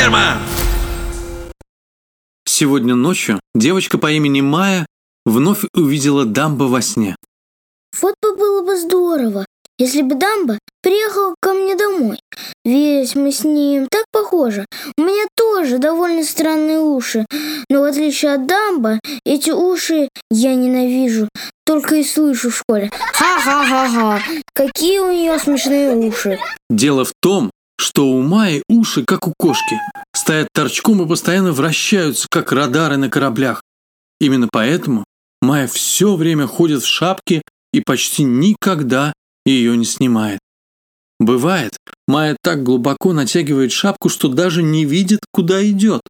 Герман! Сегодня ночью девочка по имени Майя вновь увидела Дамба во сне. Вот бы было бы здорово, если бы Дамба приехал ко мне домой. Ведь мы с ним так похожи. У меня тоже довольно странные уши. Но в отличие от Дамба, эти уши я ненавижу. Только и слышу в школе. Ха-ха-ха-ха. Какие у нее смешные уши. Дело в том, что у Майи уши, как у кошки, стоят торчком и постоянно вращаются, как радары на кораблях. Именно поэтому Майя все время ходит в шапке и почти никогда ее не снимает. Бывает, Майя так глубоко натягивает шапку, что даже не видит, куда идет.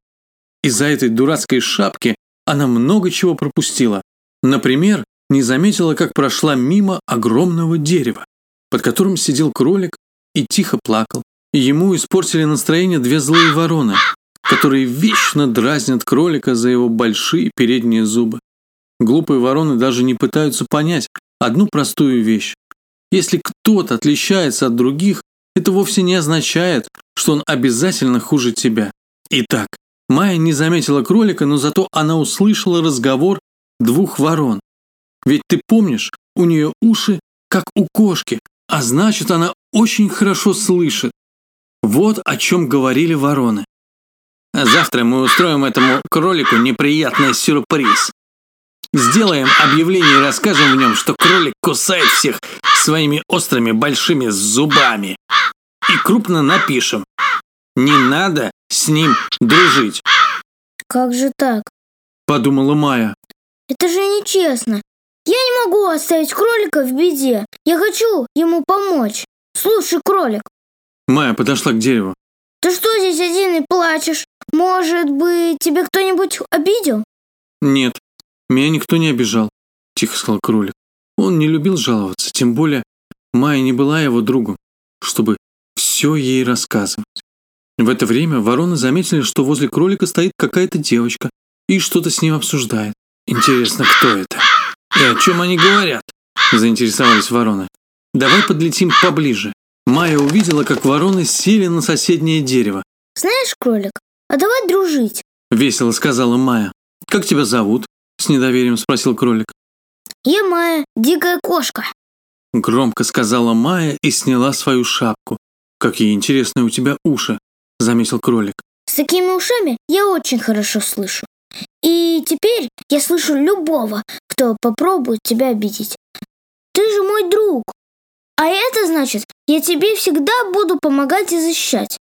Из-за этой дурацкой шапки она много чего пропустила. Например, не заметила, как прошла мимо огромного дерева, под которым сидел кролик и тихо плакал. Ему испортили настроение две злые вороны, которые вечно дразнят кролика за его большие передние зубы. Глупые вороны даже не пытаются понять одну простую вещь. Если кто-то отличается от других, это вовсе не означает, что он обязательно хуже тебя. Итак, Майя не заметила кролика, но зато она услышала разговор двух ворон. Ведь ты помнишь, у нее уши, как у кошки, а значит, она очень хорошо слышит. Вот о чем говорили вороны. Завтра мы устроим этому кролику неприятный сюрприз. Сделаем объявление и расскажем в нем, что кролик кусает всех своими острыми большими зубами. И крупно напишем. Не надо с ним дружить. Как же так? Подумала Майя. Это же нечестно. Я не могу оставить кролика в беде. Я хочу ему помочь. Слушай, кролик. Майя подошла к дереву. Ты что здесь один и плачешь? Может быть, тебе кто-нибудь обидел? Нет, меня никто не обижал, тихо сказал кролик. Он не любил жаловаться, тем более Майя не была его другом, чтобы все ей рассказывать. В это время вороны заметили, что возле кролика стоит какая-то девочка и что-то с ним обсуждает. Интересно, кто это? И о чем они говорят? Заинтересовались вороны. Давай подлетим поближе. Майя увидела, как вороны сели на соседнее дерево. Знаешь, кролик, а давай дружить. Весело сказала Майя. Как тебя зовут? С недоверием спросил кролик. Я Майя, дикая кошка. Громко сказала Майя и сняла свою шапку. Какие интересные у тебя уши, заметил кролик. С такими ушами я очень хорошо слышу. И теперь я слышу любого, кто попробует тебя обидеть. Ты же мой друг. А это значит, я тебе всегда буду помогать и защищать.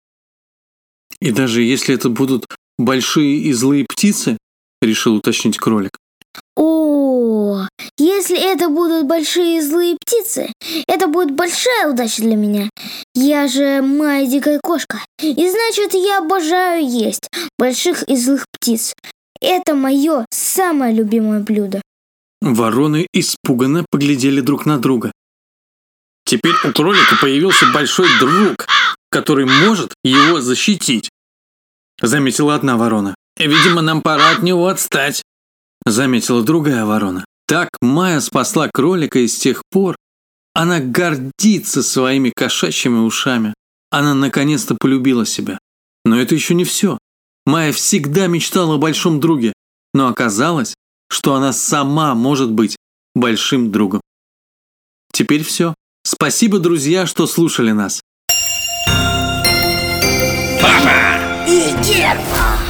И даже если это будут большие и злые птицы, решил уточнить кролик. О, если это будут большие злые птицы, это будет большая удача для меня. Я же моя дикая кошка, и значит, я обожаю есть больших и злых птиц. Это мое самое любимое блюдо. Вороны испуганно поглядели друг на друга. Теперь у кролика появился большой друг, который может его защитить. Заметила одна ворона. Видимо, нам пора от него отстать. Заметила другая ворона. Так Майя спасла кролика, и с тех пор она гордится своими кошачьими ушами. Она наконец-то полюбила себя. Но это еще не все. Майя всегда мечтала о большом друге, но оказалось, что она сама может быть большим другом. Теперь все. Спасибо, друзья, что слушали нас. Папа! И Герман!